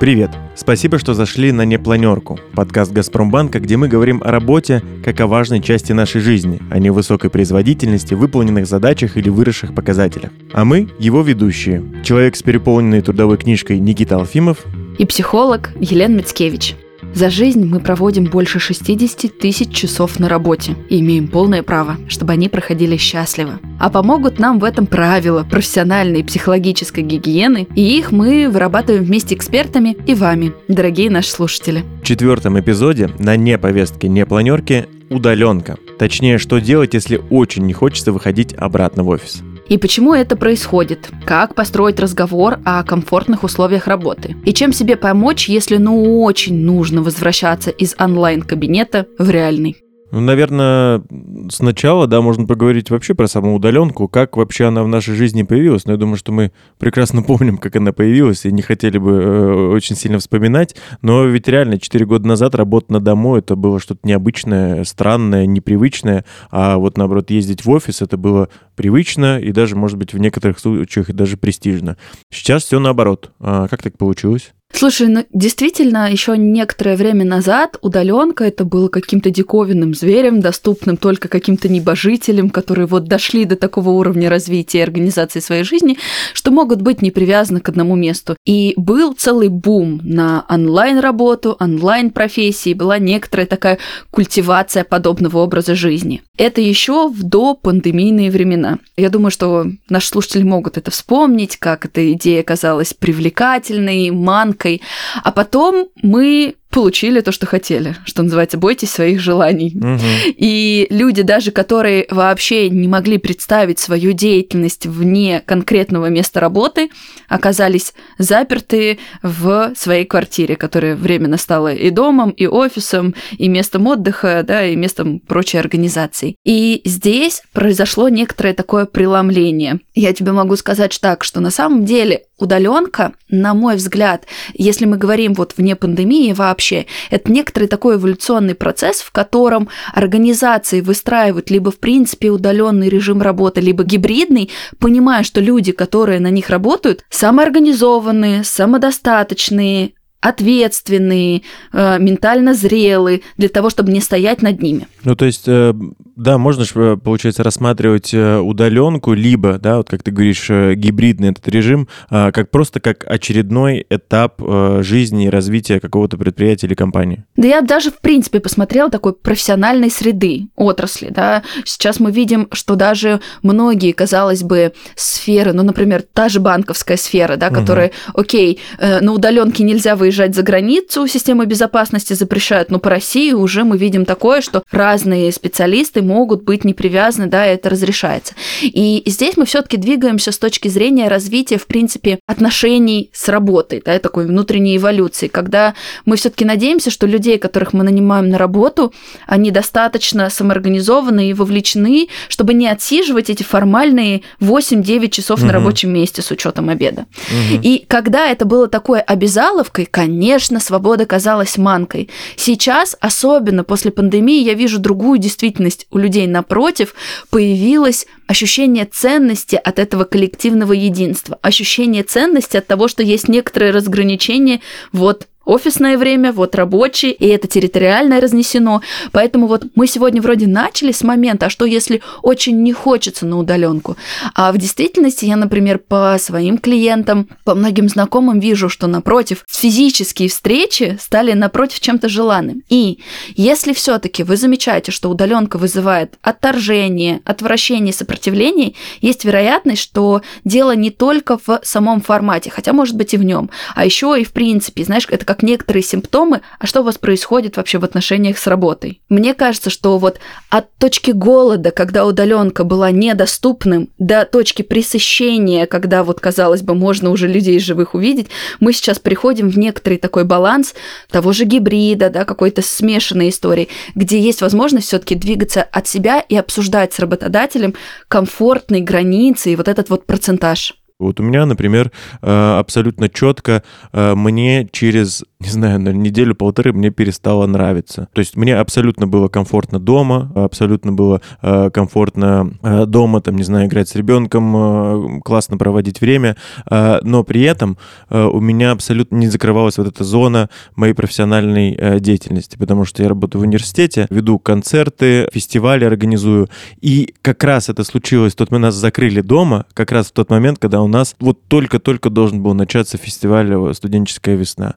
Привет! Спасибо, что зашли на «Непланерку» – подкаст «Газпромбанка», где мы говорим о работе как о важной части нашей жизни, а не высокой производительности, выполненных задачах или выросших показателях. А мы – его ведущие. Человек с переполненной трудовой книжкой Никита Алфимов и психолог Елена Мицкевич. За жизнь мы проводим больше 60 тысяч часов на работе и имеем полное право, чтобы они проходили счастливо. А помогут нам в этом правила профессиональной и психологической гигиены, и их мы вырабатываем вместе экспертами и вами, дорогие наши слушатели. В четвертом эпизоде на не повестке, не планерке удаленка. Точнее, что делать, если очень не хочется выходить обратно в офис. И почему это происходит? Как построить разговор о комфортных условиях работы? И чем себе помочь, если ну очень нужно возвращаться из онлайн-кабинета в реальный? Ну, наверное, сначала, да, можно поговорить вообще про саму удаленку, как вообще она в нашей жизни появилась. Но я думаю, что мы прекрасно помним, как она появилась, и не хотели бы э, очень сильно вспоминать. Но ведь реально 4 года назад работа на дому это было что-то необычное, странное, непривычное. А вот наоборот, ездить в офис это было привычно и даже, может быть, в некоторых случаях даже престижно. Сейчас все наоборот. А как так получилось? Слушай, ну действительно, еще некоторое время назад удаленка это было каким-то диковинным зверем, доступным только каким-то небожителям, которые вот дошли до такого уровня развития и организации своей жизни, что могут быть не привязаны к одному месту. И был целый бум на онлайн-работу, онлайн-профессии, была некоторая такая культивация подобного образа жизни. Это еще в допандемийные времена. Я думаю, что наши слушатели могут это вспомнить, как эта идея казалась привлекательной, манкой, ошибкой. А потом мы получили то, что хотели, что называется, бойтесь своих желаний. Угу. И люди даже, которые вообще не могли представить свою деятельность вне конкретного места работы, оказались заперты в своей квартире, которая временно стала и домом, и офисом, и местом отдыха, да, и местом прочей организации. И здесь произошло некоторое такое преломление. Я тебе могу сказать так, что на самом деле удаленка, на мой взгляд, если мы говорим вот вне пандемии вообще, вообще. Это некоторый такой эволюционный процесс, в котором организации выстраивают либо в принципе удаленный режим работы, либо гибридный, понимая, что люди, которые на них работают, самоорганизованные, самодостаточные, ответственные, э, ментально зрелые для того, чтобы не стоять над ними. Ну, то есть, э, да, можно же, э, получается, рассматривать удаленку, либо, да, вот как ты говоришь, гибридный этот режим, как просто как очередной этап жизни и развития какого-то предприятия или компании. Да я даже, в принципе, посмотрела такой профессиональной среды, отрасли, да. Сейчас мы видим, что даже многие, казалось бы, сферы, ну, например, та же банковская сфера, да, которая, угу. окей, на удаленке нельзя выезжать за границу, система безопасности запрещает, но по России уже мы видим такое, что разные специалисты могут быть не привязаны, да, это разрешается. И здесь мы все-таки двигаемся с точки зрения развития, в принципе, отношений с работой, да, такой внутренней эволюции, когда мы все-таки надеемся, что людей, которых мы нанимаем на работу, они достаточно самоорганизованы и вовлечены, чтобы не отсиживать эти формальные 8-9 часов угу. на рабочем месте с учетом обеда. Угу. И когда это было такой обязаловкой, Конечно, свобода казалась манкой. Сейчас, особенно после пандемии, я вижу другую действительность. У людей напротив появилось ощущение ценности от этого коллективного единства, ощущение ценности от того, что есть некоторые разграничения вот офисное время, вот рабочий, и это территориально разнесено. Поэтому вот мы сегодня вроде начали с момента, а что если очень не хочется на удаленку? А в действительности я, например, по своим клиентам, по многим знакомым вижу, что напротив, физические встречи стали напротив чем-то желанным. И если все-таки вы замечаете, что удаленка вызывает отторжение, отвращение, сопротивление, есть вероятность, что дело не только в самом формате, хотя может быть и в нем, а еще и в принципе, знаешь, это как как некоторые симптомы, а что у вас происходит вообще в отношениях с работой. Мне кажется, что вот от точки голода, когда удаленка была недоступным, до точки пресыщения, когда вот, казалось бы, можно уже людей живых увидеть, мы сейчас приходим в некоторый такой баланс того же гибрида, да, какой-то смешанной истории, где есть возможность все-таки двигаться от себя и обсуждать с работодателем комфортные границы и вот этот вот процентаж. Вот у меня, например, э, абсолютно четко э, мне через не знаю, на неделю-полторы мне перестало нравиться. То есть мне абсолютно было комфортно дома, абсолютно было э, комфортно э, дома, там, не знаю, играть с ребенком, э, классно проводить время, э, но при этом э, у меня абсолютно не закрывалась вот эта зона моей профессиональной э, деятельности, потому что я работаю в университете, веду концерты, фестивали организую, и как раз это случилось, тот мы нас закрыли дома, как раз в тот момент, когда у нас вот только-только должен был начаться фестиваль «Студенческая весна».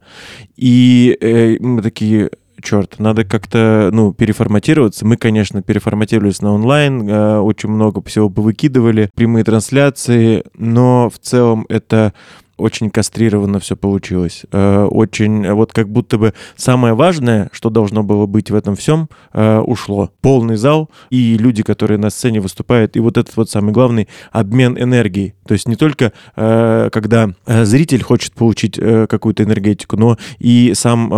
И э, мы такие, черт, надо как-то, ну, переформатироваться. Мы, конечно, переформатировались на онлайн, э, очень много всего повыкидывали, прямые трансляции, но в целом это очень кастрированно все получилось. Э, очень, вот как будто бы самое важное, что должно было быть в этом всем, э, ушло. Полный зал и люди, которые на сцене выступают, и вот этот вот самый главный обмен энергией. То есть не только э, когда зритель хочет получить какую-то энергетику, но и сам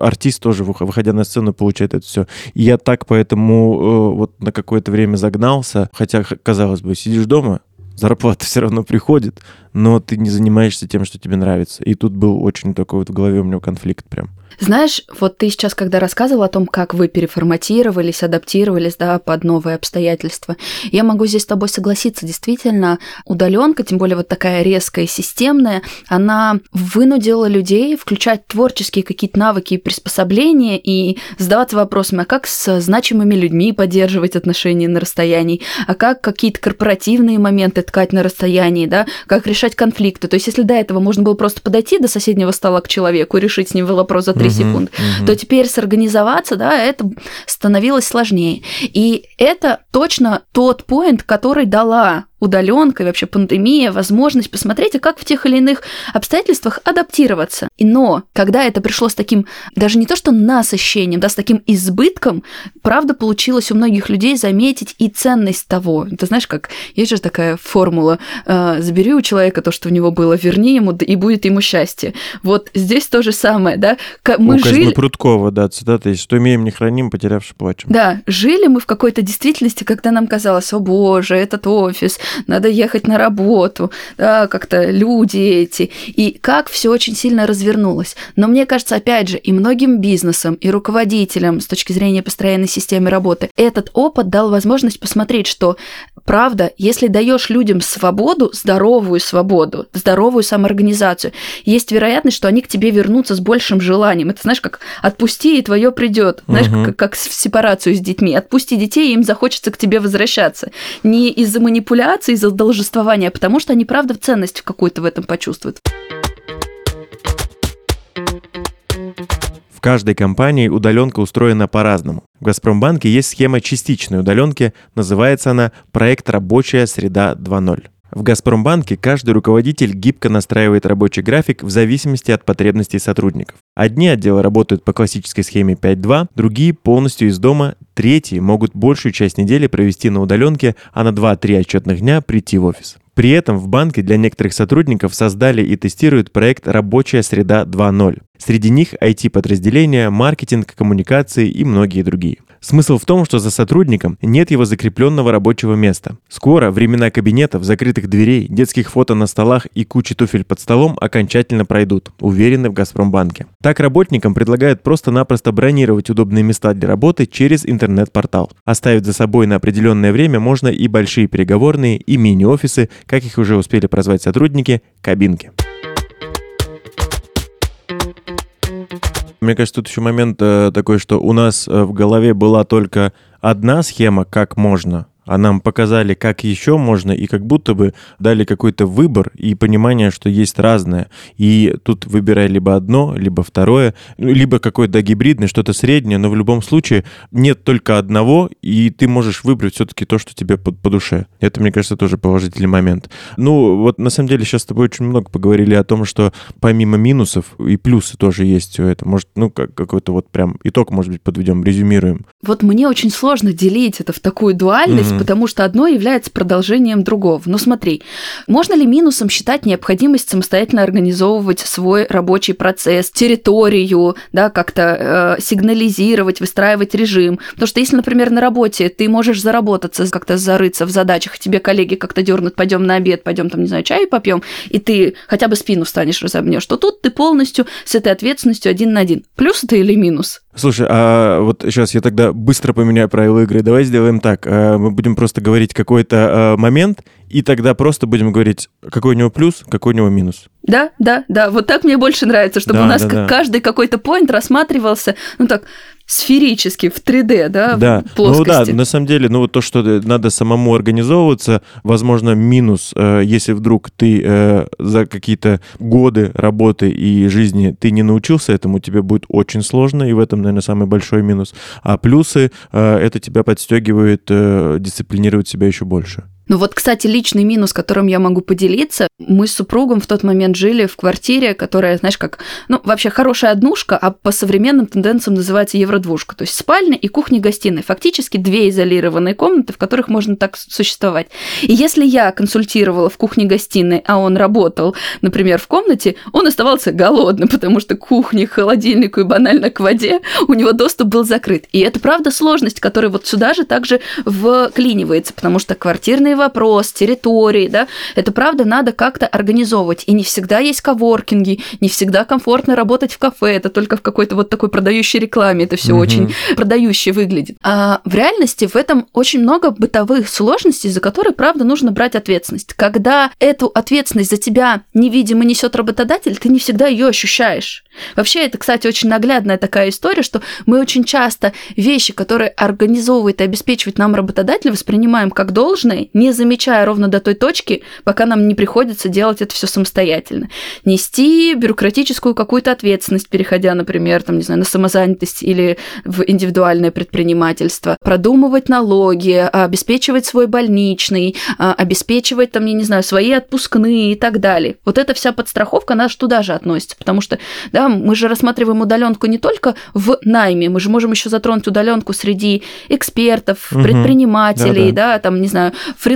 артист тоже, выходя на сцену, получает это все. И я так поэтому вот на какое-то время загнался, хотя, казалось бы, сидишь дома, зарплата все равно приходит, но ты не занимаешься тем, что тебе нравится. И тут был очень такой вот в голове у меня конфликт прям. Знаешь, вот ты сейчас, когда рассказывал о том, как вы переформатировались, адаптировались, да, под новые обстоятельства, я могу здесь с тобой согласиться. Действительно, удаленка, тем более вот такая резкая и системная, она вынудила людей включать творческие какие-то навыки и приспособления и задаваться вопросами, а как с значимыми людьми поддерживать отношения на расстоянии, а как какие-то корпоративные моменты ткать на расстоянии, да, как решать конфликты. То есть, если до этого можно было просто подойти до соседнего стола к человеку и решить с ним вопрос за три угу, секунды, угу. то теперь сорганизоваться, да, это становилось сложнее. И это точно тот поинт, который дала удаленка и вообще пандемия, возможность посмотреть, а как в тех или иных обстоятельствах адаптироваться. И но, когда это пришло с таким, даже не то что насыщением, да, с таким избытком, правда получилось у многих людей заметить и ценность того. Ты знаешь, как есть же такая формула, э, забери у человека то, что у него было, верни ему, и будет ему счастье. Вот здесь то же самое, да. Мы у жили... Прудкова, да, цитата есть, что имеем, не храним, потерявши плачем. Да, жили мы в какой-то действительности, когда нам казалось, о боже, этот офис, надо ехать на работу, да, как-то люди эти, и как все очень сильно развернулось. Но мне кажется, опять же, и многим бизнесам, и руководителям с точки зрения построенной системы работы, этот опыт дал возможность посмотреть, что правда, если даешь людям свободу, здоровую свободу, здоровую самоорганизацию, есть вероятность, что они к тебе вернутся с большим желанием. Это знаешь, как отпусти, и твое придет. Знаешь, угу. как, как в сепарацию с детьми. Отпусти детей, и им захочется к тебе возвращаться. Не из-за манипуляции, из-за должествования, а потому что они, правда, ценность какую-то в этом почувствуют. Каждой компании удаленка устроена по-разному. В Газпромбанке есть схема частичной удаленки, называется она «Проект «Рабочая среда 2.0». В Газпромбанке каждый руководитель гибко настраивает рабочий график в зависимости от потребностей сотрудников. Одни отделы работают по классической схеме 5.2, другие полностью из дома, третьи могут большую часть недели провести на удаленке, а на 2-3 отчетных дня прийти в офис. При этом в банке для некоторых сотрудников создали и тестируют проект «Рабочая среда 2.0». Среди них IT-подразделения, маркетинг, коммуникации и многие другие. Смысл в том, что за сотрудником нет его закрепленного рабочего места. Скоро времена кабинетов, закрытых дверей, детских фото на столах и кучи туфель под столом окончательно пройдут, уверены в Газпромбанке. Так работникам предлагают просто-напросто бронировать удобные места для работы через интернет-портал. Оставить за собой на определенное время можно и большие переговорные, и мини-офисы, как их уже успели прозвать сотрудники, кабинки. Мне кажется, тут еще момент э, такой, что у нас э, в голове была только одна схема, как можно а нам показали, как еще можно, и как будто бы дали какой-то выбор и понимание, что есть разное. И тут выбирай либо одно, либо второе, ну, либо какое-то гибридное, что-то среднее, но в любом случае нет только одного, и ты можешь выбрать все-таки то, что тебе по, по душе. Это, мне кажется, тоже положительный момент. Ну, вот на самом деле сейчас с тобой очень много поговорили о том, что помимо минусов и плюсы тоже есть все это. Может, ну, как, какой-то вот прям итог, может быть, подведем, резюмируем. вот мне очень сложно делить это в такую дуальность, mm-hmm. потому что одно является продолжением другого. Но смотри, можно ли минусом считать необходимость самостоятельно организовывать свой рабочий процесс, территорию, да, как-то э, сигнализировать, выстраивать режим? Потому что если, например, на работе ты можешь заработаться, как-то зарыться в задачах, тебе коллеги как-то дернут, пойдем на обед, пойдем там, не знаю, чай попьем, и ты хотя бы спину встанешь, разомнешь, то тут ты полностью с этой ответственностью один на один. Плюс это или минус? Слушай, а вот сейчас я тогда быстро поменяю правила игры. Давай сделаем так. Э, мы будем просто говорить какой-то э, момент, и тогда просто будем говорить, какой у него плюс, какой у него минус. Да, да, да. Вот так мне больше нравится, чтобы да, у нас да, да. каждый какой-то поинт рассматривался, ну так, сферически, в 3D, да, да. в плоскости. Ну да, на самом деле, ну вот то, что надо самому организовываться, возможно, минус, э, если вдруг ты э, за какие-то годы работы и жизни ты не научился этому, тебе будет очень сложно, и в этом, наверное, самый большой минус. А плюсы, э, это тебя подстегивает дисциплинировать себя еще больше. Ну вот, кстати, личный минус, которым я могу поделиться. Мы с супругом в тот момент жили в квартире, которая, знаешь, как, ну, вообще хорошая однушка, а по современным тенденциям называется евродвушка. То есть спальня и кухня-гостиная. Фактически две изолированные комнаты, в которых можно так существовать. И если я консультировала в кухне-гостиной, а он работал, например, в комнате, он оставался голодным, потому что к кухне, к холодильнику и банально к воде у него доступ был закрыт. И это, правда, сложность, которая вот сюда же также вклинивается, потому что квартирные вопрос, территории, да, это правда надо как-то организовывать. И не всегда есть коворкинги, не всегда комфортно работать в кафе, это только в какой-то вот такой продающей рекламе, это все угу. очень продающе выглядит. А в реальности в этом очень много бытовых сложностей, за которые, правда, нужно брать ответственность. Когда эту ответственность за тебя невидимо несет работодатель, ты не всегда ее ощущаешь. Вообще, это, кстати, очень наглядная такая история, что мы очень часто вещи, которые организовывает и обеспечивает нам работодатель, воспринимаем как должное, не замечая ровно до той точки, пока нам не приходится делать это все самостоятельно. Нести бюрократическую какую-то ответственность, переходя, например, там, не знаю, на самозанятость или в индивидуальное предпринимательство, продумывать налоги, обеспечивать свой больничный, а, обеспечивать, там, я не знаю, свои отпускные и так далее. Вот эта вся подстраховка, она туда же относится, потому что, да, мы же рассматриваем удаленку не только в найме, мы же можем еще затронуть удаленку среди экспертов, угу. предпринимателей, да, да. да, там, не знаю, фрилансеров,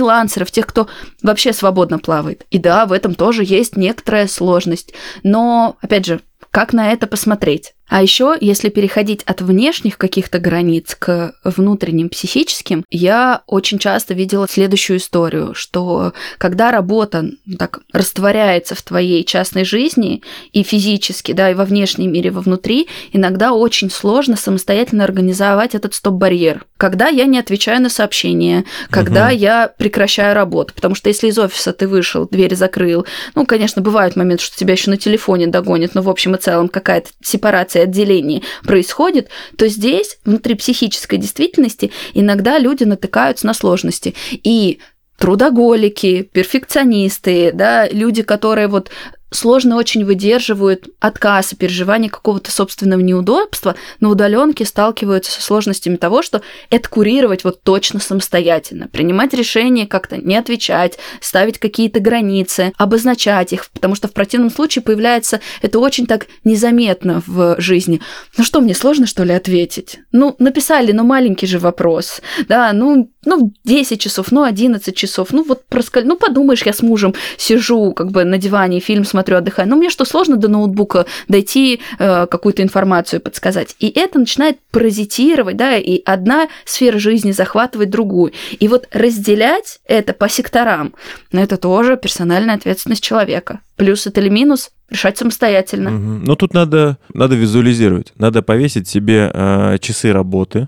тех, кто вообще свободно плавает. И да, в этом тоже есть некоторая сложность. Но, опять же, как на это посмотреть? А еще, если переходить от внешних каких-то границ к внутренним психическим, я очень часто видела следующую историю, что когда работа ну, так растворяется в твоей частной жизни и физически, да, и во внешнем мире, во внутри, иногда очень сложно самостоятельно организовать этот стоп-барьер. Когда я не отвечаю на сообщения, когда угу. я прекращаю работу, потому что если из офиса ты вышел, дверь закрыл, ну, конечно, бывают моменты, что тебя еще на телефоне догонят, но в общем и целом какая-то сепарация отделении происходит, то здесь, внутри психической действительности, иногда люди натыкаются на сложности. И трудоголики, перфекционисты, да, люди, которые вот сложно очень выдерживают отказ и переживание какого-то собственного неудобства, на удаленке сталкиваются со сложностями того, что это курировать вот точно самостоятельно, принимать решения как-то не отвечать, ставить какие-то границы, обозначать их, потому что в противном случае появляется это очень так незаметно в жизни. Ну что, мне сложно что ли ответить? Ну, написали, но маленький же вопрос, да, ну, ну, 10 часов, ну, 11 часов, ну, вот проскаль... ну, подумаешь, я с мужем сижу как бы на диване, фильм смотрю, отдыхаю. Ну, мне что, сложно до ноутбука дойти, э, какую-то информацию подсказать? И это начинает паразитировать, да, и одна сфера жизни захватывает другую. И вот разделять это по секторам, ну, это тоже персональная ответственность человека. Плюс это или минус, решать самостоятельно. Угу. Но тут надо, надо визуализировать. Надо повесить себе э, часы работы,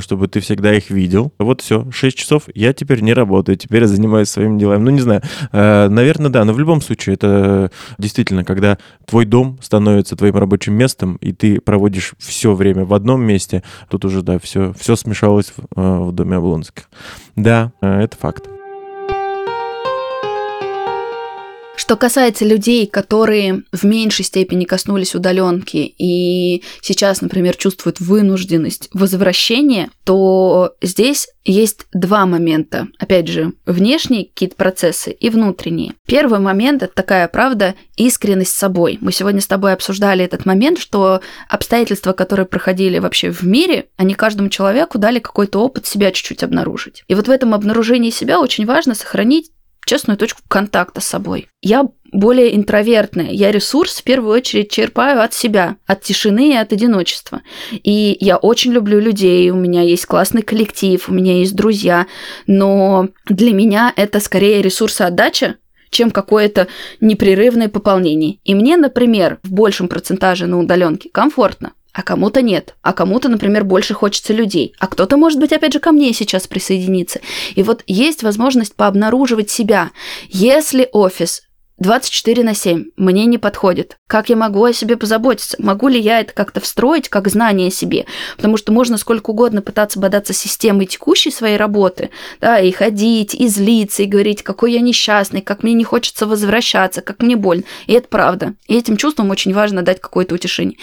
чтобы ты всегда их видел. Вот все, 6 часов, я теперь не работаю, теперь я занимаюсь своими делами. Ну, не знаю, а, наверное, да, но в любом случае это действительно, когда твой дом становится твоим рабочим местом, и ты проводишь все время в одном месте, тут уже, да, все, все смешалось в, а, в доме Облонских. Да, это факт. Что касается людей, которые в меньшей степени коснулись удаленки и сейчас, например, чувствуют вынужденность возвращения, то здесь есть два момента. Опять же, внешние какие-то процессы и внутренние. Первый момент – это такая, правда, искренность с собой. Мы сегодня с тобой обсуждали этот момент, что обстоятельства, которые проходили вообще в мире, они каждому человеку дали какой-то опыт себя чуть-чуть обнаружить. И вот в этом обнаружении себя очень важно сохранить честную точку контакта с собой. Я более интровертная. Я ресурс в первую очередь черпаю от себя, от тишины и от одиночества. И я очень люблю людей, у меня есть классный коллектив, у меня есть друзья, но для меня это скорее ресурсоотдача, чем какое-то непрерывное пополнение. И мне, например, в большем процентаже на удаленке комфортно а кому-то нет, а кому-то, например, больше хочется людей, а кто-то, может быть, опять же, ко мне сейчас присоединиться. И вот есть возможность пообнаруживать себя. Если офис 24 на 7 мне не подходит. Как я могу о себе позаботиться? Могу ли я это как-то встроить как знание о себе? Потому что можно сколько угодно пытаться бодаться системой текущей своей работы, да, и ходить, и злиться, и говорить, какой я несчастный, как мне не хочется возвращаться, как мне больно. И это правда. И этим чувствам очень важно дать какое-то утешение.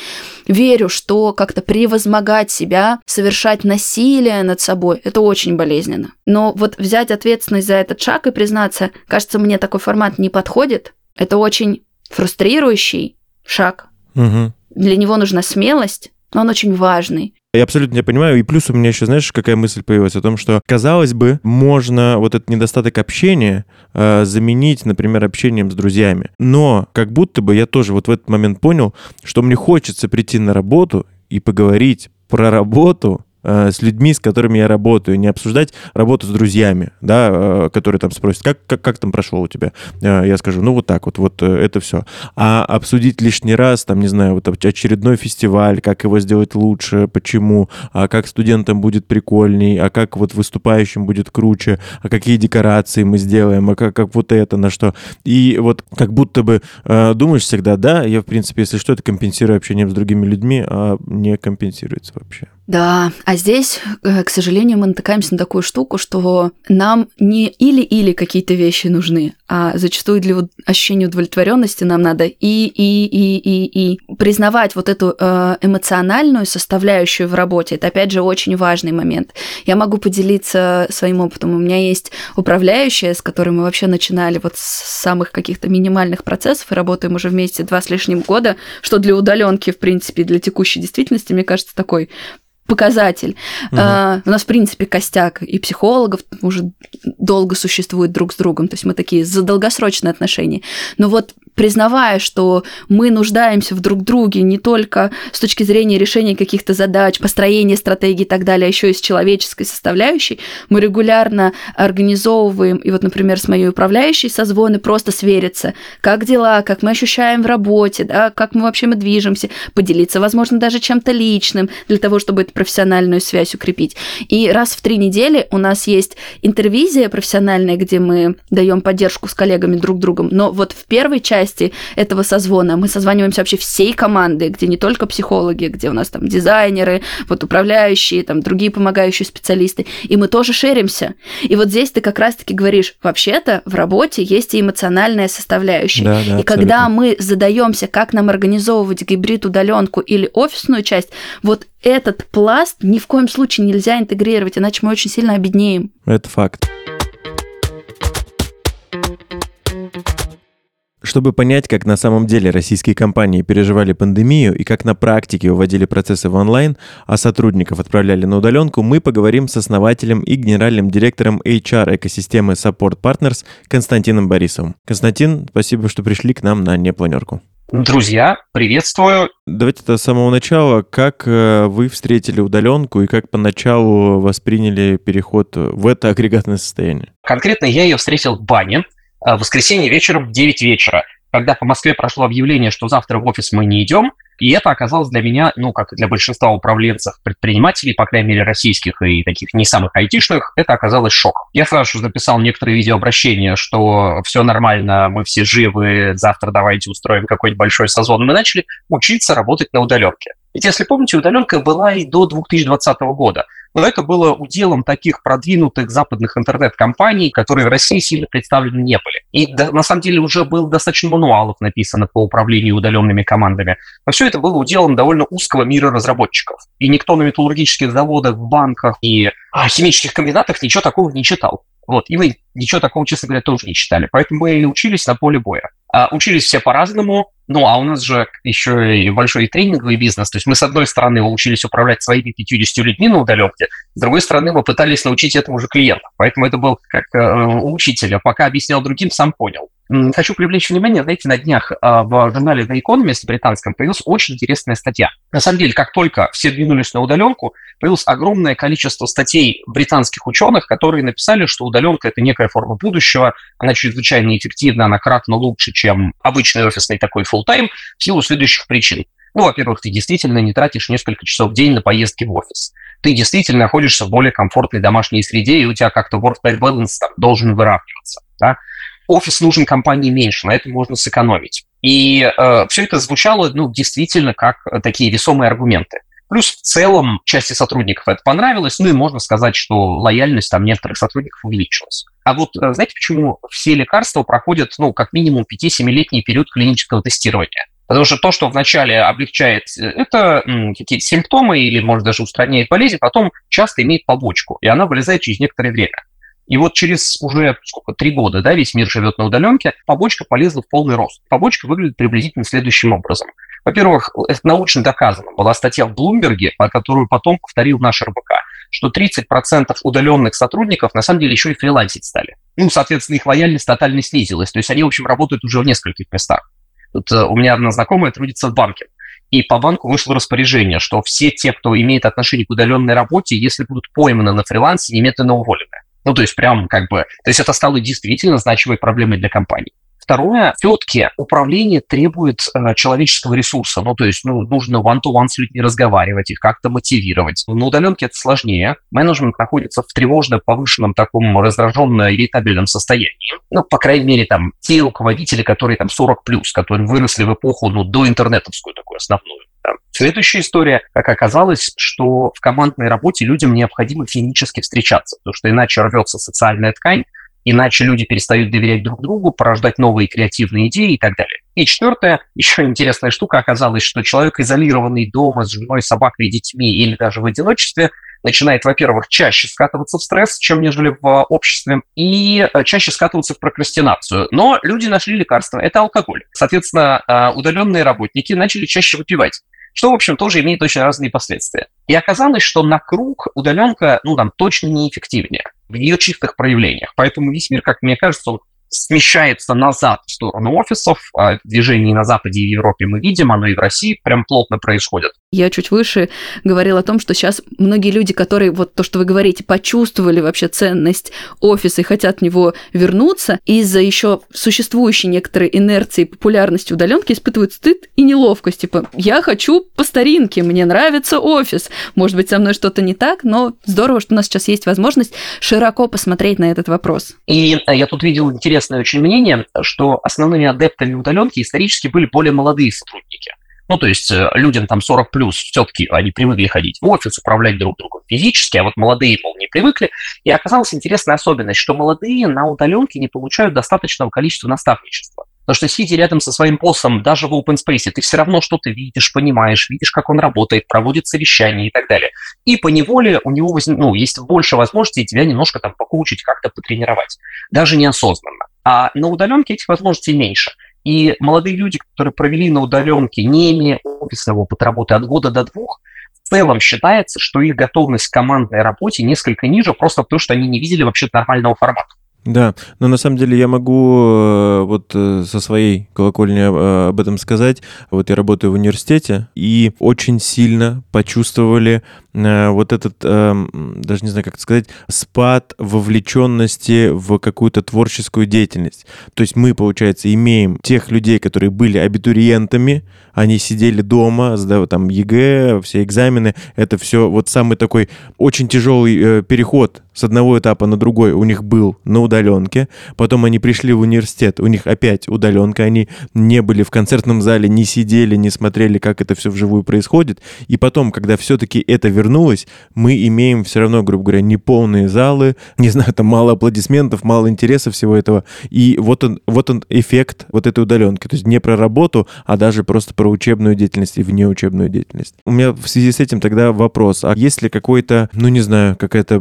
Верю, что как-то превозмогать себя, совершать насилие над собой, это очень болезненно. Но вот взять ответственность за этот шаг и признаться, кажется, мне такой формат не подходит, это очень фрустрирующий шаг. Угу. Для него нужна смелость, но он очень важный. Я абсолютно не понимаю. И плюс у меня еще, знаешь, какая мысль появилась о том, что, казалось бы, можно вот этот недостаток общения э, заменить, например, общением с друзьями. Но как будто бы я тоже вот в этот момент понял, что мне хочется прийти на работу и поговорить про работу с людьми, с которыми я работаю, не обсуждать работу с друзьями, да, э, которые там спросят, как, как, как там прошло у тебя? Э, я скажу, ну вот так вот, вот это все. А обсудить лишний раз, там, не знаю, вот очередной фестиваль, как его сделать лучше, почему, а как студентам будет прикольней, а как вот выступающим будет круче, а какие декорации мы сделаем, а как, как вот это, на что. И вот как будто бы думаешь всегда, да, я, в принципе, если что, это компенсирую общением с другими людьми, а не компенсируется вообще. Да, а здесь, э, к сожалению, мы натыкаемся на такую штуку, что нам не или-или какие-то вещи нужны, а зачастую для ощущения удовлетворенности нам надо и, и, и, и, и. Признавать вот эту э, эмоциональную составляющую в работе, это, опять же, очень важный момент. Я могу поделиться своим опытом. У меня есть управляющая, с которой мы вообще начинали вот с самых каких-то минимальных процессов и работаем уже вместе два с лишним года, что для удаленки, в принципе, для текущей действительности, мне кажется, такой показатель. Угу. Uh, у нас, в принципе, костяк и психологов уже долго существует друг с другом, то есть мы такие за долгосрочные отношения. Но вот признавая, что мы нуждаемся в друг друге не только с точки зрения решения каких-то задач, построения стратегий и так далее, а еще и с человеческой составляющей, мы регулярно организовываем, и вот, например, с моей управляющей созвоны просто свериться, как дела, как мы ощущаем в работе, да, как мы вообще мы движемся, поделиться, возможно, даже чем-то личным для того, чтобы эту профессиональную связь укрепить. И раз в три недели у нас есть интервизия профессиональная, где мы даем поддержку с коллегами друг другом, но вот в первой части части этого созвона. Мы созваниваемся вообще всей команды, где не только психологи, где у нас там дизайнеры, вот управляющие, там другие помогающие специалисты, и мы тоже шеримся. И вот здесь ты как раз-таки говоришь, вообще-то в работе есть и эмоциональная составляющая. Да, да, и абсолютно. когда мы задаемся, как нам организовывать гибрид удаленку или офисную часть, вот этот пласт ни в коем случае нельзя интегрировать, иначе мы очень сильно обеднеем. Это факт. Чтобы понять, как на самом деле российские компании переживали пандемию и как на практике уводили процессы в онлайн, а сотрудников отправляли на удаленку, мы поговорим с основателем и генеральным директором HR экосистемы Support Partners Константином Борисовым. Константин, спасибо, что пришли к нам на непланерку. Друзья, приветствую. Давайте с самого начала. Как э, вы встретили удаленку и как поначалу восприняли переход в это агрегатное состояние? Конкретно я ее встретил в бане. Э, в воскресенье вечером в 9 вечера, когда по Москве прошло объявление, что завтра в офис мы не идем, и это оказалось для меня, ну, как для большинства управленцев, предпринимателей, по крайней мере, российских и таких не самых айтишных, это оказалось шок. Я сразу же записал некоторые видеообращения, что все нормально, мы все живы, завтра давайте устроим какой-нибудь большой созвон. Мы начали учиться работать на удаленке. Ведь, если помните, удаленка была и до 2020 года. Но это было уделом таких продвинутых западных интернет-компаний, которые в России сильно представлены не были. И да, на самом деле уже было достаточно мануалов написано по управлению удаленными командами. Но все это было уделом довольно узкого мира разработчиков. И никто на металлургических заводах, в банках и а, химических комбинатах ничего такого не читал. Вот, и мы ничего такого, честно говоря, тоже не читали. Поэтому мы и учились на поле боя. А, учились все по-разному, ну, а у нас же еще и большой тренинговый бизнес. То есть мы, с одной стороны, учились управлять своими 50 людьми на удаленке, с другой стороны, мы пытались научить этому же клиентов. Поэтому это был как э, учитель, а пока объяснял другим, сам понял. Хочу привлечь внимание, знаете, на днях а, в журнале The Economist британском появилась очень интересная статья. На самом деле, как только все двинулись на удаленку, появилось огромное количество статей британских ученых, которые написали, что удаленка – это некая форма будущего, она чрезвычайно эффективна, она кратно лучше, чем обычный офисный такой full time в силу следующих причин. Ну, во-первых, ты действительно не тратишь несколько часов в день на поездки в офис. Ты действительно находишься в более комфортной домашней среде, и у тебя как-то work-life balance там, должен выравниваться. Да? Офис нужен компании меньше, на этом можно сэкономить. И э, все это звучало, ну, действительно, как такие весомые аргументы. Плюс в целом части сотрудников это понравилось, ну и можно сказать, что лояльность там некоторых сотрудников увеличилась. А вот э, знаете, почему все лекарства проходят, ну, как минимум 5-7-летний период клинического тестирования? Потому что то, что вначале облегчает, э, это какие-то симптомы или, может, даже устраняет болезнь, потом часто имеет побочку, и она вылезает через некоторое время. И вот через уже сколько, три года, да, весь мир живет на удаленке, побочка полезла в полный рост. Побочка выглядит приблизительно следующим образом. Во-первых, это научно доказано. Была статья в Блумберге, которую потом повторил наш РБК, что 30% удаленных сотрудников на самом деле еще и фрилансить стали. Ну, соответственно, их лояльность тотально снизилась. То есть они, в общем, работают уже в нескольких местах. Тут э, у меня одна знакомая трудится в банке. И по банку вышло распоряжение, что все те, кто имеет отношение к удаленной работе, если будут пойманы на фрилансе, немедленно уволены. Ну, то есть прям как бы... То есть это стало действительно значимой проблемой для компании. Второе, все-таки управление требует э, человеческого ресурса. Ну, то есть, ну, нужно one-to-one с людьми разговаривать, их как-то мотивировать. На удаленке это сложнее. Менеджмент находится в тревожно повышенном таком раздраженно-ирритабельном состоянии. Ну, по крайней мере, там, те руководители, которые там 40+, которые выросли в эпоху, ну, до интернетовскую такую основную. Следующая история, как оказалось, что в командной работе людям необходимо физически встречаться, потому что иначе рвется социальная ткань, иначе люди перестают доверять друг другу, порождать новые креативные идеи и так далее. И четвертое, еще интересная штука оказалась, что человек, изолированный дома с женой, собакой детьми или даже в одиночестве, начинает, во-первых, чаще скатываться в стресс, чем нежели в обществе, и э, чаще скатываться в прокрастинацию. Но люди нашли лекарство, это алкоголь. Соответственно, э, удаленные работники начали чаще выпивать что, в общем, тоже имеет очень разные последствия. И оказалось, что на круг удаленка, ну, там, точно неэффективнее в ее чистых проявлениях. Поэтому весь мир, как мне кажется, он смещается назад в сторону офисов. А движение на Западе и в Европе мы видим, оно и в России прям плотно происходит. Я чуть выше говорила о том, что сейчас многие люди, которые, вот то, что вы говорите, почувствовали вообще ценность офиса и хотят в него вернуться, из-за еще существующей некоторой инерции и популярности удаленки испытывают стыд и неловкость. Типа, я хочу по старинке, мне нравится офис. Может быть, со мной что-то не так, но здорово, что у нас сейчас есть возможность широко посмотреть на этот вопрос. И э, я тут видел интересное очень мнение, что основными адептами удаленки исторически были более молодые сотрудники. Ну, то есть э, людям там 40 плюс все-таки они привыкли ходить в офис, управлять друг другом физически, а вот молодые, мол, не привыкли. И оказалась интересная особенность, что молодые на удаленке не получают достаточного количества наставничества. Потому что сидя рядом со своим боссом, даже в open space, ты все равно что-то видишь, понимаешь, видишь, как он работает, проводит совещания и так далее. И по неволе у него ну, есть больше возможностей тебя немножко там покоучить, как-то потренировать. Даже неосознанно. А на удаленке этих возможностей меньше. И молодые люди, которые провели на удаленке, не имея офисного опыта работы от года до двух, в целом считается, что их готовность к командной работе несколько ниже, просто потому что они не видели вообще нормального формата. Да, но на самом деле я могу э, вот э, со своей колокольни э, об этом сказать. Вот я работаю в университете, и очень сильно почувствовали вот этот, даже не знаю, как это сказать, спад вовлеченности в какую-то творческую деятельность. То есть мы, получается, имеем тех людей, которые были абитуриентами, они сидели дома, сдав там ЕГЭ, все экзамены, это все вот самый такой очень тяжелый переход с одного этапа на другой у них был на удаленке, потом они пришли в университет, у них опять удаленка, они не были в концертном зале, не сидели, не смотрели, как это все вживую происходит, и потом, когда все-таки это вернулось, мы имеем все равно, грубо говоря, неполные залы, не знаю, там мало аплодисментов, мало интереса всего этого, и вот он, вот он эффект вот этой удаленки, то есть не про работу, а даже просто про учебную деятельность и внеучебную деятельность. У меня в связи с этим тогда вопрос, а есть ли какой-то, ну не знаю, какая-то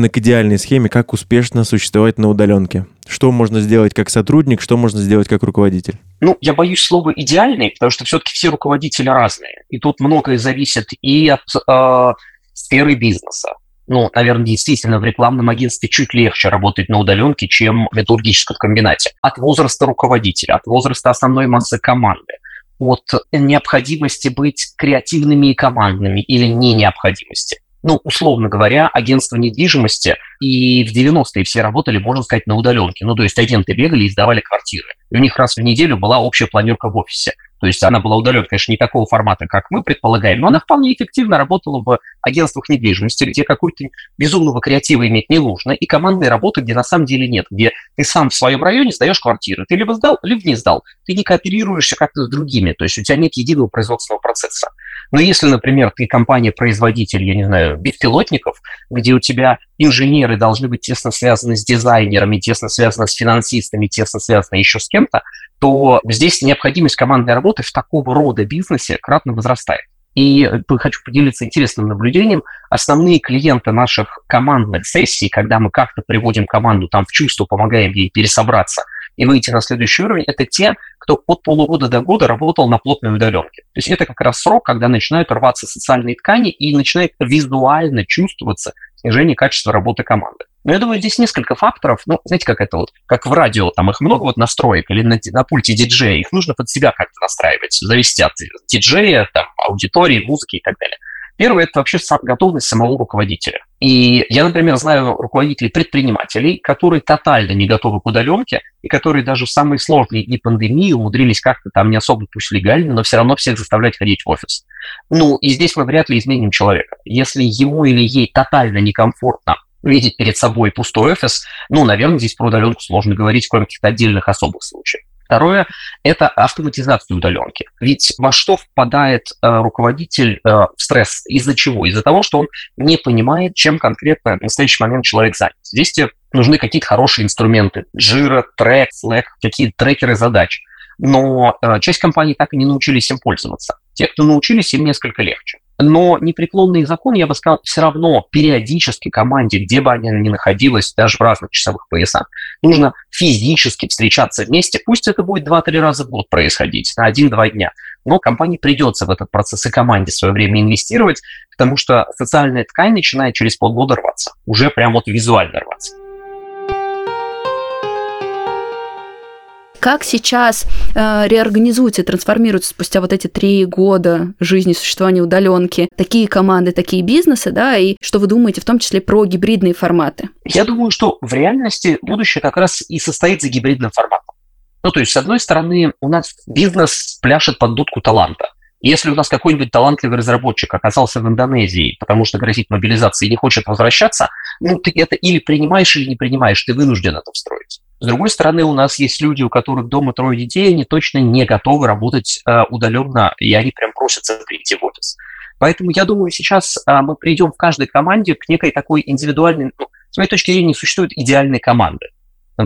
приближена к идеальной схеме, как успешно существовать на удаленке? Что можно сделать как сотрудник, что можно сделать как руководитель? Ну, я боюсь слова «идеальный», потому что все-таки все руководители разные. И тут многое зависит и от э, сферы бизнеса. Ну, наверное, действительно, в рекламном агентстве чуть легче работать на удаленке, чем в металлургическом комбинате. От возраста руководителя, от возраста основной массы команды, от необходимости быть креативными и командными или не необходимости ну, условно говоря, агентство недвижимости, и в 90-е все работали, можно сказать, на удаленке. Ну, то есть агенты бегали и сдавали квартиры. И у них раз в неделю была общая планерка в офисе. То есть она была удалена, конечно, не такого формата, как мы предполагаем, но она вполне эффективно работала в агентствах недвижимости, где какой-то безумного креатива иметь не нужно, и командной работы, где на самом деле нет, где ты сам в своем районе сдаешь квартиры. Ты либо сдал, либо не сдал. Ты не кооперируешься как-то с другими, то есть у тебя нет единого производственного процесса. Но если, например, ты компания-производитель, я не знаю, беспилотников, где у тебя инженеры должны быть тесно связаны с дизайнерами, тесно связаны с финансистами, тесно связаны еще с кем-то, то здесь необходимость командной работы в такого рода бизнесе кратно возрастает. И э, хочу поделиться интересным наблюдением. Основные клиенты наших командных сессий, когда мы как-то приводим команду там в чувство, помогаем ей пересобраться и выйти на следующий уровень, это те, кто от полугода до года работал на плотной удаленке. То есть это как раз срок, когда начинают рваться социальные ткани и начинает визуально чувствоваться снижение качества работы команды. Но я думаю, здесь несколько факторов. Ну, знаете, как это вот, как в радио, там их много вот настроек, или на, на пульте диджея, их нужно под себя как-то настраивать, зависит от диджея, там, аудитории, музыки и так далее. Первое – это вообще готовность самого руководителя. И я, например, знаю руководителей предпринимателей, которые тотально не готовы к удаленке, и которые даже в самые сложные дни пандемии умудрились как-то там не особо, пусть легально, но все равно всех заставлять ходить в офис. Ну, и здесь мы вряд ли изменим человека. Если ему или ей тотально некомфортно видеть перед собой пустой офис, ну, наверное, здесь про удаленку сложно говорить, кроме каких-то отдельных особых случаев. Второе – это автоматизация удаленки. Ведь во что впадает э, руководитель э, в стресс? Из-за чего? Из-за того, что он не понимает, чем конкретно в настоящий момент человек занят. Здесь тебе нужны какие-то хорошие инструменты. Jira, Track, Slack, какие-то трекеры задач. Но э, часть компаний так и не научились им пользоваться. Те, кто научились, им несколько легче но непреклонный закон, я бы сказал, все равно периодически команде, где бы она ни находилась, даже в разных часовых поясах, нужно физически встречаться вместе. Пусть это будет 2-3 раза в год происходить, на 1-2 дня. Но компании придется в этот процесс и команде свое время инвестировать, потому что социальная ткань начинает через полгода рваться. Уже прям вот визуально рваться. Как сейчас э, реорганизуются и трансформируются спустя вот эти три года жизни существования удаленки такие команды, такие бизнесы, да, и что вы думаете в том числе про гибридные форматы? Я думаю, что в реальности будущее как раз и состоит за гибридным форматом. Ну, то есть, с одной стороны, у нас бизнес пляшет под дудку таланта. Если у нас какой-нибудь талантливый разработчик оказался в Индонезии, потому что грозит мобилизацией и не хочет возвращаться, ну, ты это или принимаешь, или не принимаешь, ты вынужден это встроить. С другой стороны, у нас есть люди, у которых дома трое детей, они точно не готовы работать э, удаленно, и они прям просятся прийти в офис. Поэтому я думаю, сейчас э, мы придем в каждой команде к некой такой индивидуальной, ну, с моей точки зрения, не существует идеальной команды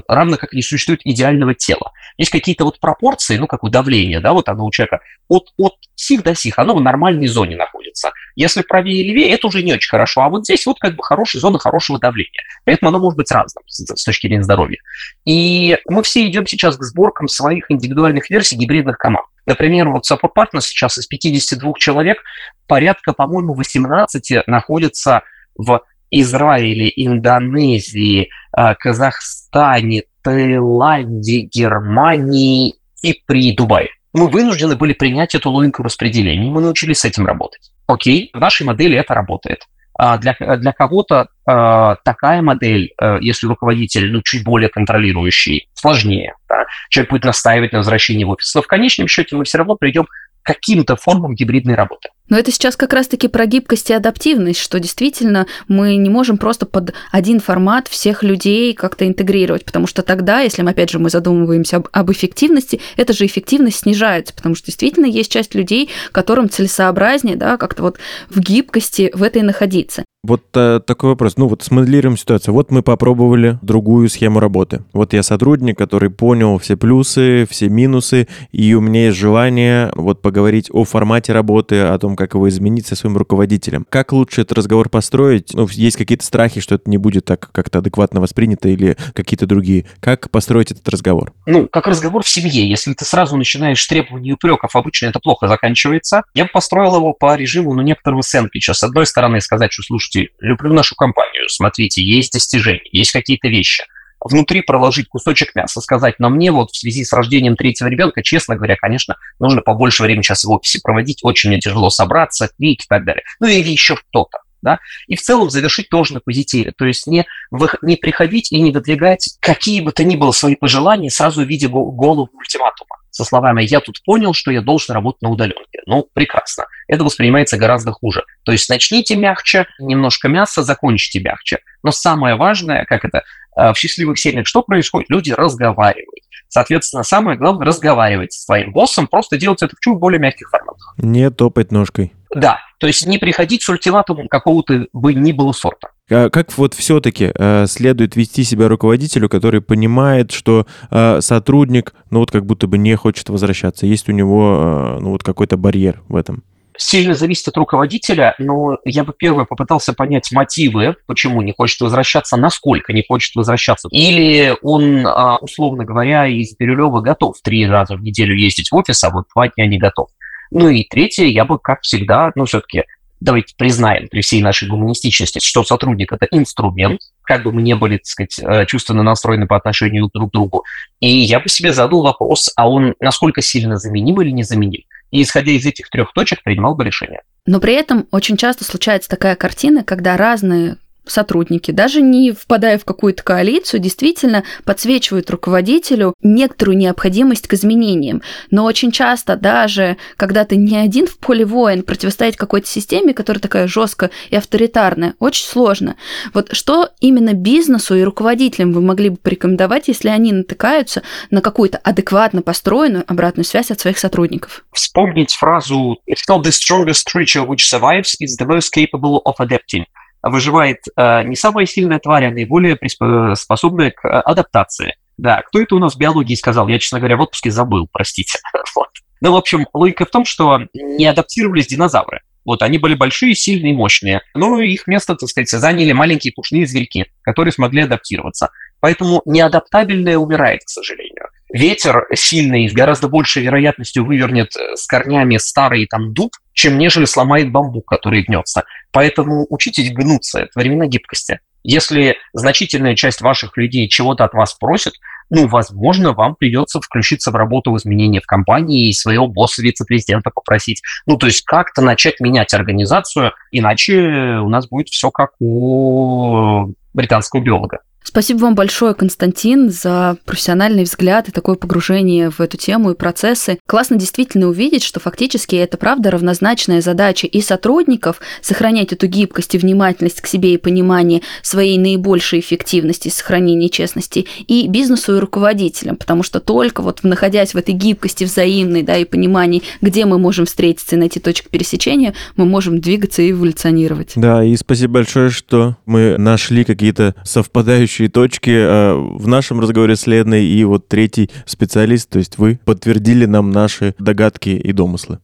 равно как не существует идеального тела. Есть какие-то вот пропорции, ну, как у давления, да, вот оно у человека от, от сих до сих, оно в нормальной зоне находится. Если правее и левее, это уже не очень хорошо, а вот здесь вот как бы хорошая зона хорошего давления. Поэтому оно может быть разным с, с точки зрения здоровья. И мы все идем сейчас к сборкам своих индивидуальных версий гибридных команд. Например, вот Support Partner сейчас из 52 человек порядка, по-моему, 18 находятся в Израиле, Индонезии, Казахстане, Таиланде, Германии и при Дубае. Мы вынуждены были принять эту логику распределения, мы научились с этим работать. Окей, в нашей модели это работает. А для, для кого-то э, такая модель, э, если руководитель ну, чуть более контролирующий, сложнее. Да? Человек будет настаивать на возвращении в офис. Но в конечном счете мы все равно придем каким-то формам гибридной работы. Но это сейчас как раз-таки про гибкость и адаптивность, что действительно мы не можем просто под один формат всех людей как-то интегрировать, потому что тогда, если мы, опять же, мы задумываемся об, об эффективности, эта же эффективность снижается, потому что действительно есть часть людей, которым целесообразнее, да, как-то вот в гибкости в этой находиться. Вот э, такой вопрос. Ну вот смоделируем ситуацию. Вот мы попробовали другую схему работы. Вот я сотрудник, который понял все плюсы, все минусы, и у меня есть желание вот поговорить о формате работы, о том, как его изменить со своим руководителем. Как лучше этот разговор построить? Ну, есть какие-то страхи, что это не будет так как-то адекватно воспринято или какие-то другие. Как построить этот разговор? Ну, как разговор в семье. Если ты сразу начинаешь требований упреков, обычно это плохо заканчивается. Я бы построил его по режиму, ну, некоторого сэндвича. С одной стороны, сказать, что, слушайте, слушайте, люблю нашу компанию, смотрите, есть достижения, есть какие-то вещи. Внутри проложить кусочек мяса, сказать, но мне вот в связи с рождением третьего ребенка, честно говоря, конечно, нужно побольше времени сейчас в офисе проводить, очень мне тяжело собраться, крик и так далее. Ну или еще что-то. Да? И в целом завершить тоже на позитиве. То есть не, не приходить и не выдвигать какие бы то ни было свои пожелания сразу в виде голову ультиматума со словами «я тут понял, что я должен работать на удаленке». Ну, прекрасно. Это воспринимается гораздо хуже. То есть начните мягче, немножко мяса, закончите мягче. Но самое важное, как это, э, в счастливых семьях что происходит? Люди разговаривают. Соответственно, самое главное разговаривать с своим боссом, просто делать это в чуть более мягких форматах. Не топать ножкой. Да, то есть не приходить с ультиматумом какого-то бы ни было сорта. Как вот все-таки э, следует вести себя руководителю, который понимает, что э, сотрудник, ну вот как будто бы не хочет возвращаться, есть у него, э, ну вот какой-то барьер в этом? Сильно зависит от руководителя, но я бы первое попытался понять мотивы, почему не хочет возвращаться, насколько не хочет возвращаться. Или он, а, условно говоря, из Бирюлева готов три раза в неделю ездить в офис, а вот два дня не готов. Ну и третье, я бы, как всегда, ну все-таки давайте признаем при всей нашей гуманистичности, что сотрудник – это инструмент, как бы мы не были, так сказать, э, чувственно настроены по отношению друг к другу. И я бы себе задал вопрос, а он насколько сильно заменим или незаменим? И исходя из этих трех точек принимал бы решение. Но при этом очень часто случается такая картина, когда разные сотрудники, даже не впадая в какую-то коалицию, действительно подсвечивают руководителю некоторую необходимость к изменениям. Но очень часто даже, когда ты не один в поле воин, противостоять какой-то системе, которая такая жесткая и авторитарная, очень сложно. Вот что именно бизнесу и руководителям вы могли бы порекомендовать, если они натыкаются на какую-то адекватно построенную обратную связь от своих сотрудников? Вспомнить фразу «It's not the strongest creature which survives, it's the most capable of adapting» выживает э, не самая сильная тварь, а наиболее способная к э, адаптации. Да, кто это у нас в биологии сказал? Я, честно говоря, в отпуске забыл, простите. вот. Ну, в общем, логика в том, что не адаптировались динозавры. Вот, они были большие, сильные, мощные. Но их место, так сказать, заняли маленькие пушные зверьки, которые смогли адаптироваться. Поэтому неадаптабельное умирает, к сожалению. Ветер сильный с гораздо большей вероятностью вывернет э, с корнями старый там дуб, чем нежели сломает бамбук, который гнется. Поэтому учитесь гнуться, это времена гибкости. Если значительная часть ваших людей чего-то от вас просит, ну, возможно, вам придется включиться в работу в изменения в компании и своего босса, вице-президента попросить. Ну, то есть как-то начать менять организацию, иначе у нас будет все как у британского биолога. Спасибо вам большое, Константин, за профессиональный взгляд и такое погружение в эту тему и процессы. Классно действительно увидеть, что фактически это правда равнозначная задача и сотрудников сохранять эту гибкость и внимательность к себе и понимание своей наибольшей эффективности, сохранения честности, и бизнесу и руководителям, потому что только вот находясь в этой гибкости взаимной, да, и понимании, где мы можем встретиться и найти точку пересечения, мы можем двигаться и эволюционировать. Да, и спасибо большое, что мы нашли какие-то совпадающие следующие точки э, в нашем разговоре с Леной и вот третий специалист, то есть вы, подтвердили нам наши догадки и домыслы.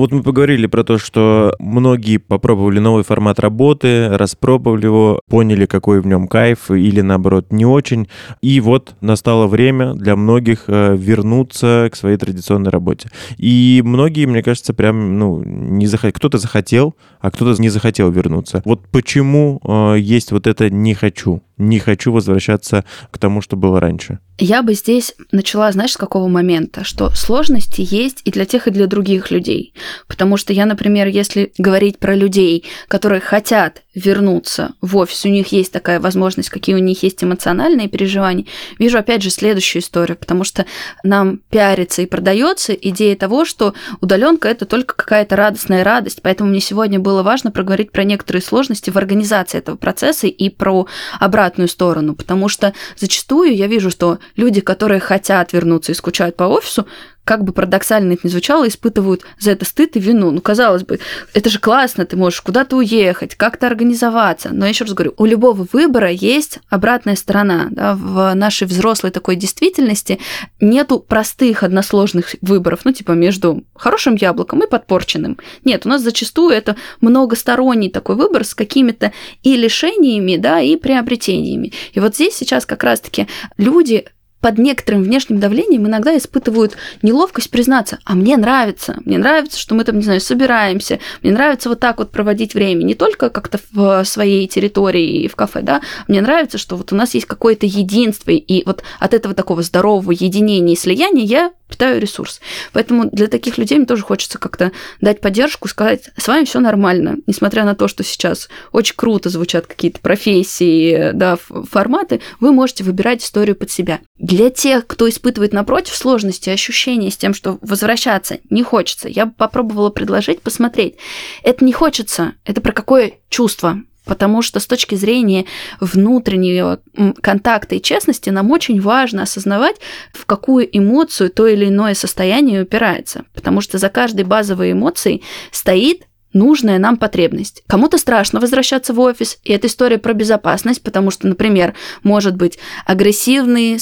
Вот мы поговорили про то, что многие попробовали новый формат работы, распробовали его, поняли, какой в нем кайф или наоборот не очень. И вот настало время для многих э, вернуться к своей традиционной работе. И многие, мне кажется, прям, ну, не захотели. Кто-то захотел, а кто-то не захотел вернуться. Вот почему э, есть вот это «не хочу»? Не хочу возвращаться к тому, что было раньше. Я бы здесь начала, знаешь, с какого момента, что сложности есть и для тех, и для других людей. Потому что я, например, если говорить про людей, которые хотят вернуться в офис, у них есть такая возможность, какие у них есть эмоциональные переживания, вижу опять же следующую историю, потому что нам пиарится и продается идея того, что удаленка это только какая-то радостная радость. Поэтому мне сегодня было важно проговорить про некоторые сложности в организации этого процесса и про обратную сторону, потому что зачастую я вижу, что люди, которые хотят вернуться и скучают по офису, как бы парадоксально это ни звучало, испытывают за это стыд и вину. Ну, казалось бы, это же классно, ты можешь куда-то уехать, как-то организоваться. Но я еще раз говорю, у любого выбора есть обратная сторона. Да? В нашей взрослой такой действительности нету простых односложных выборов, ну, типа между хорошим яблоком и подпорченным. Нет, у нас зачастую это многосторонний такой выбор с какими-то и лишениями, да, и приобретениями. И вот здесь сейчас как раз-таки люди под некоторым внешним давлением иногда испытывают неловкость признаться, а мне нравится, мне нравится, что мы там, не знаю, собираемся, мне нравится вот так вот проводить время, не только как-то в своей территории и в кафе, да, мне нравится, что вот у нас есть какое-то единство, и вот от этого такого здорового единения и слияния я питаю ресурс. Поэтому для таких людей мне тоже хочется как-то дать поддержку, сказать, с вами все нормально, несмотря на то, что сейчас очень круто звучат какие-то профессии, да, форматы, вы можете выбирать историю под себя. Для тех, кто испытывает напротив сложности, ощущения с тем, что возвращаться не хочется, я попробовала предложить посмотреть. Это не хочется, это про какое чувство, потому что с точки зрения внутреннего контакта и честности нам очень важно осознавать, в какую эмоцию то или иное состояние упирается, потому что за каждой базовой эмоцией стоит нужная нам потребность. Кому-то страшно возвращаться в офис, и это история про безопасность, потому что, например, может быть агрессивный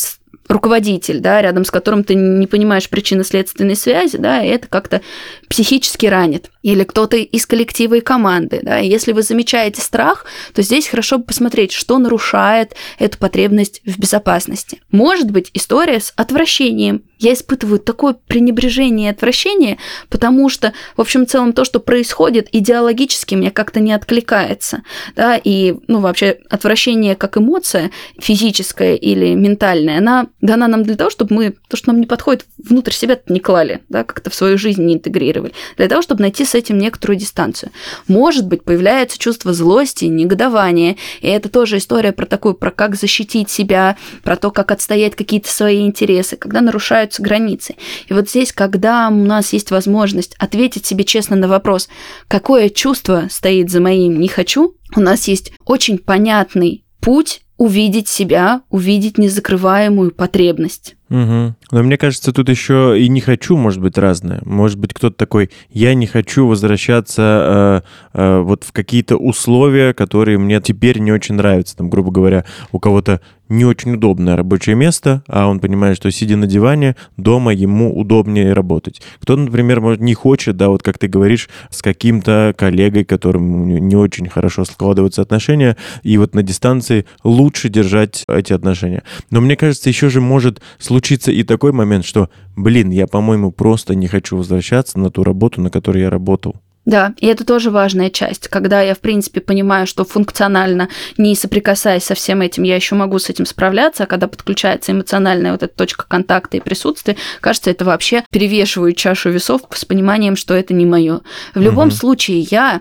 руководитель, да, рядом с которым ты не понимаешь причинно-следственной связи, да, и это как-то психически ранит. Или кто-то из коллектива и команды, да, и если вы замечаете страх, то здесь хорошо бы посмотреть, что нарушает эту потребность в безопасности. Может быть история с отвращением. Я испытываю такое пренебрежение и отвращение, потому что, в общем целом, то, что происходит, идеологически мне как-то не откликается, да, и, ну, вообще, отвращение как эмоция, физическая или ментальная, она дана нам для того, чтобы мы то, что нам не подходит, внутрь себя не клали, да, как-то в свою жизнь не интегрировали, для того, чтобы найти с этим некоторую дистанцию. Может быть, появляется чувство злости, негодования, и это тоже история про такую, про как защитить себя, про то, как отстоять какие-то свои интересы, когда нарушаются границы. И вот здесь, когда у нас есть возможность ответить себе честно на вопрос, какое чувство стоит за моим «не хочу», у нас есть очень понятный путь увидеть себя, увидеть незакрываемую потребность. Угу. Но мне кажется, тут еще и не хочу, может быть, разное. Может быть, кто-то такой, я не хочу возвращаться э, э, вот в какие-то условия, которые мне теперь не очень нравятся. Там, грубо говоря, у кого-то не очень удобное рабочее место, а он понимает, что сидя на диване, дома ему удобнее работать. Кто-то, например, может, не хочет, да, вот как ты говоришь, с каким-то коллегой, которым не очень хорошо складываются отношения, и вот на дистанции лучше держать эти отношения. Но мне кажется, еще же может случиться случится и такой момент, что, блин, я, по-моему, просто не хочу возвращаться на ту работу, на которой я работал. Да, и это тоже важная часть. Когда я, в принципе, понимаю, что функционально, не соприкасаясь со всем этим, я еще могу с этим справляться, а когда подключается эмоциональная вот эта точка контакта и присутствия, кажется, это вообще перевешивает чашу весов с пониманием, что это не мое. В любом угу. случае, я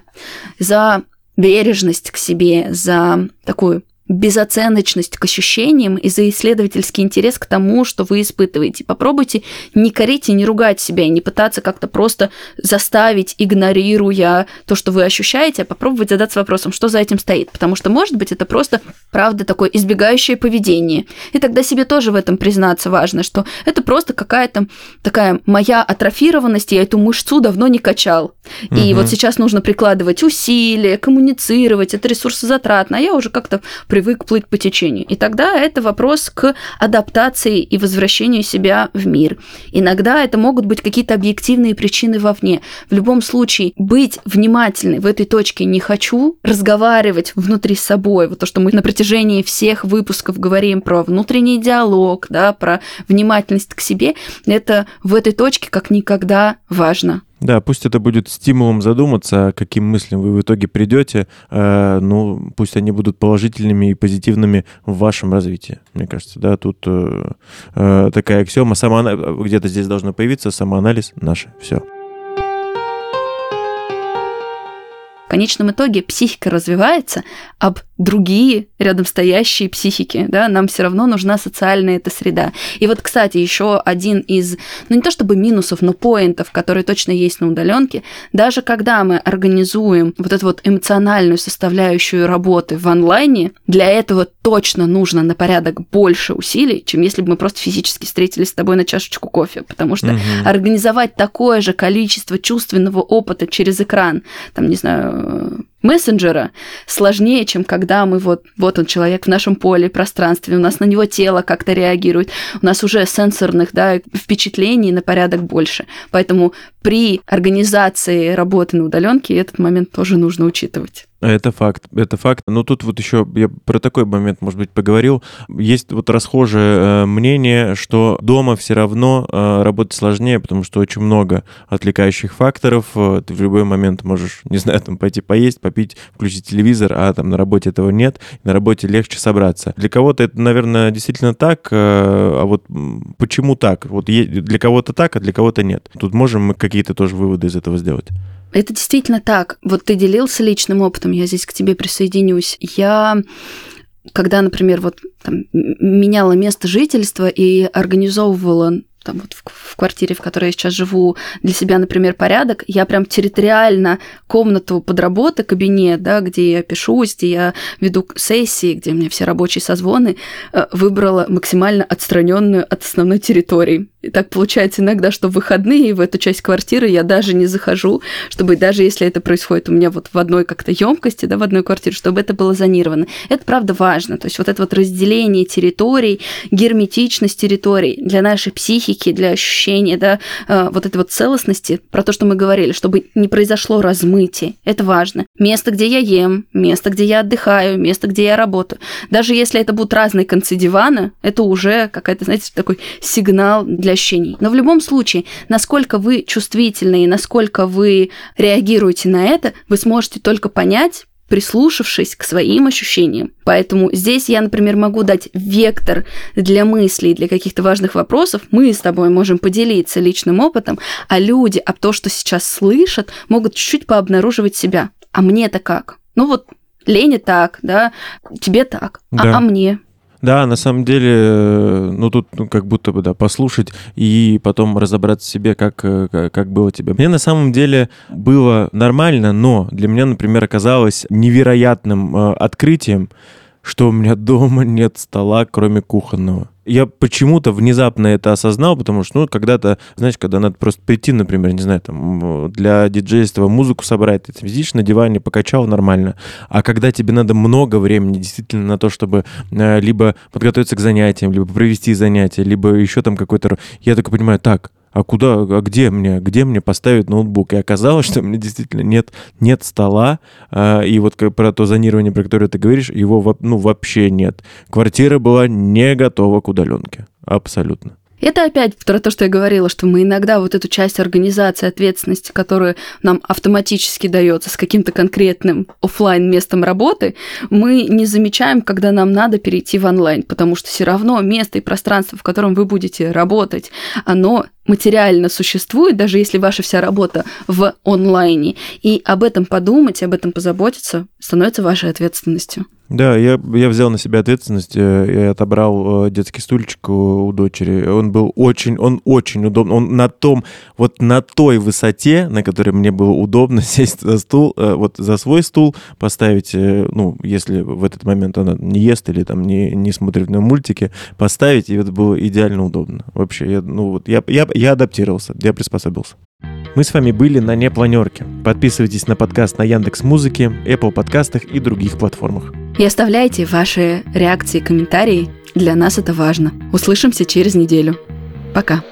за бережность к себе, за такую безоценочность к ощущениям и за исследовательский интерес к тому, что вы испытываете. Попробуйте не корить и не ругать себя, и не пытаться как-то просто заставить, игнорируя то, что вы ощущаете, а попробовать задаться вопросом, что за этим стоит. Потому что, может быть, это просто, правда, такое избегающее поведение. И тогда себе тоже в этом признаться важно, что это просто какая-то такая моя атрофированность, я эту мышцу давно не качал. И угу. вот сейчас нужно прикладывать усилия, коммуницировать, это ресурсозатратно, а я уже как-то привык плыть по течению. И тогда это вопрос к адаптации и возвращению себя в мир. Иногда это могут быть какие-то объективные причины вовне. В любом случае, быть внимательной в этой точке не хочу, разговаривать внутри с собой, вот то, что мы на протяжении всех выпусков говорим про внутренний диалог, да, про внимательность к себе, это в этой точке как никогда важно. Да, пусть это будет стимулом задуматься, каким мыслям вы в итоге придете. Э, ну, пусть они будут положительными и позитивными в вашем развитии. Мне кажется, да, тут э, э, такая аксиома. Само, где-то здесь должно появиться самоанализ наше. Все. В конечном итоге психика развивается, об другие рядом стоящие психики, да, нам все равно нужна социальная эта среда. И вот, кстати, еще один из, ну не то чтобы минусов, но поинтов, которые точно есть на удаленке, даже когда мы организуем вот эту вот эмоциональную составляющую работы в онлайне, для этого точно нужно на порядок больше усилий, чем если бы мы просто физически встретились с тобой на чашечку кофе, потому что угу. организовать такое же количество чувственного опыта через экран, там, не знаю, мессенджера сложнее, чем когда мы вот, вот он человек в нашем поле, пространстве, у нас на него тело как-то реагирует, у нас уже сенсорных да, впечатлений на порядок больше. Поэтому при организации работы на удаленке этот момент тоже нужно учитывать. Это факт, это факт. Но тут вот еще я про такой момент, может быть, поговорил. Есть вот расхожее э, мнение, что дома все равно э, работать сложнее, потому что очень много отвлекающих факторов. Э, ты в любой момент можешь, не знаю, там пойти поесть, попить, включить телевизор, а там на работе этого нет, на работе легче собраться. Для кого-то это, наверное, действительно так, а вот почему так? Вот для кого-то так, а для кого-то нет. Тут можем мы какие-то тоже выводы из этого сделать. Это действительно так. Вот ты делился личным опытом, я здесь к тебе присоединюсь. Я когда, например, вот там, меняла место жительства и организовывала там вот в, квартире, в которой я сейчас живу, для себя, например, порядок, я прям территориально комнату подработы, кабинет, да, где я пишусь, где я веду сессии, где у меня все рабочие созвоны, э, выбрала максимально отстраненную от основной территории. И так получается иногда, что в выходные в эту часть квартиры я даже не захожу, чтобы даже если это происходит у меня вот в одной как-то емкости, да, в одной квартире, чтобы это было зонировано. Это правда важно. То есть вот это вот разделение территорий, герметичность территорий для нашей психики, для ощущения, да, э, вот этой вот целостности, про то, что мы говорили, чтобы не произошло размытие. Это важно. Место, где я ем, место, где я отдыхаю, место, где я работаю. Даже если это будут разные концы дивана, это уже какая-то, знаете, такой сигнал для ощущений. Но в любом случае, насколько вы чувствительны и насколько вы реагируете на это, вы сможете только понять, прислушавшись к своим ощущениям. Поэтому здесь я, например, могу дать вектор для мыслей, для каких-то важных вопросов. Мы с тобой можем поделиться личным опытом, а люди, об то, что сейчас слышат, могут чуть-чуть пообнаруживать себя. А мне-то как? Ну вот Лене так, да, тебе так, а, да. а, а мне? Да, на самом деле, э, ну тут ну, как будто бы, да, послушать и потом разобраться в себе, как, э, как было тебе. Мне на самом деле было нормально, но для меня, например, оказалось невероятным э, открытием, что у меня дома нет стола, кроме кухонного. Я почему-то внезапно это осознал, потому что, ну, когда-то, знаешь, когда надо просто прийти, например, не знаю, там, для диджейства музыку собрать, ты сидишь на диване, покачал нормально. А когда тебе надо много времени действительно на то, чтобы э, либо подготовиться к занятиям, либо провести занятия, либо еще там какой-то... Я только понимаю, так, а куда, а где мне, где мне поставить ноутбук? И оказалось, что у меня действительно нет, нет стола, а, и вот про то зонирование, про которое ты говоришь, его ну, вообще нет. Квартира была не готова к удаленке. Абсолютно. Это опять про то, что я говорила, что мы иногда вот эту часть организации ответственности, которую нам автоматически дается с каким-то конкретным офлайн местом работы, мы не замечаем, когда нам надо перейти в онлайн, потому что все равно место и пространство, в котором вы будете работать, оно материально существует, даже если ваша вся работа в онлайне. И об этом подумать, об этом позаботиться становится вашей ответственностью. Да, я, я взял на себя ответственность э, и отобрал э, детский стульчик у, у дочери. Он был очень, он очень удобный. Он на том, вот на той высоте, на которой мне было удобно сесть за стул, э, вот за свой стул, поставить, ну, если в этот момент она не ест или там не, не смотрит на мультики, поставить, и это было идеально удобно. Вообще, я, ну вот, я, я, я адаптировался, я приспособился. Мы с вами были на непланерке. Подписывайтесь на подкаст на Яндекс Музыке, Apple подкастах и других платформах. И оставляйте ваши реакции, комментарии. Для нас это важно. Услышимся через неделю. Пока.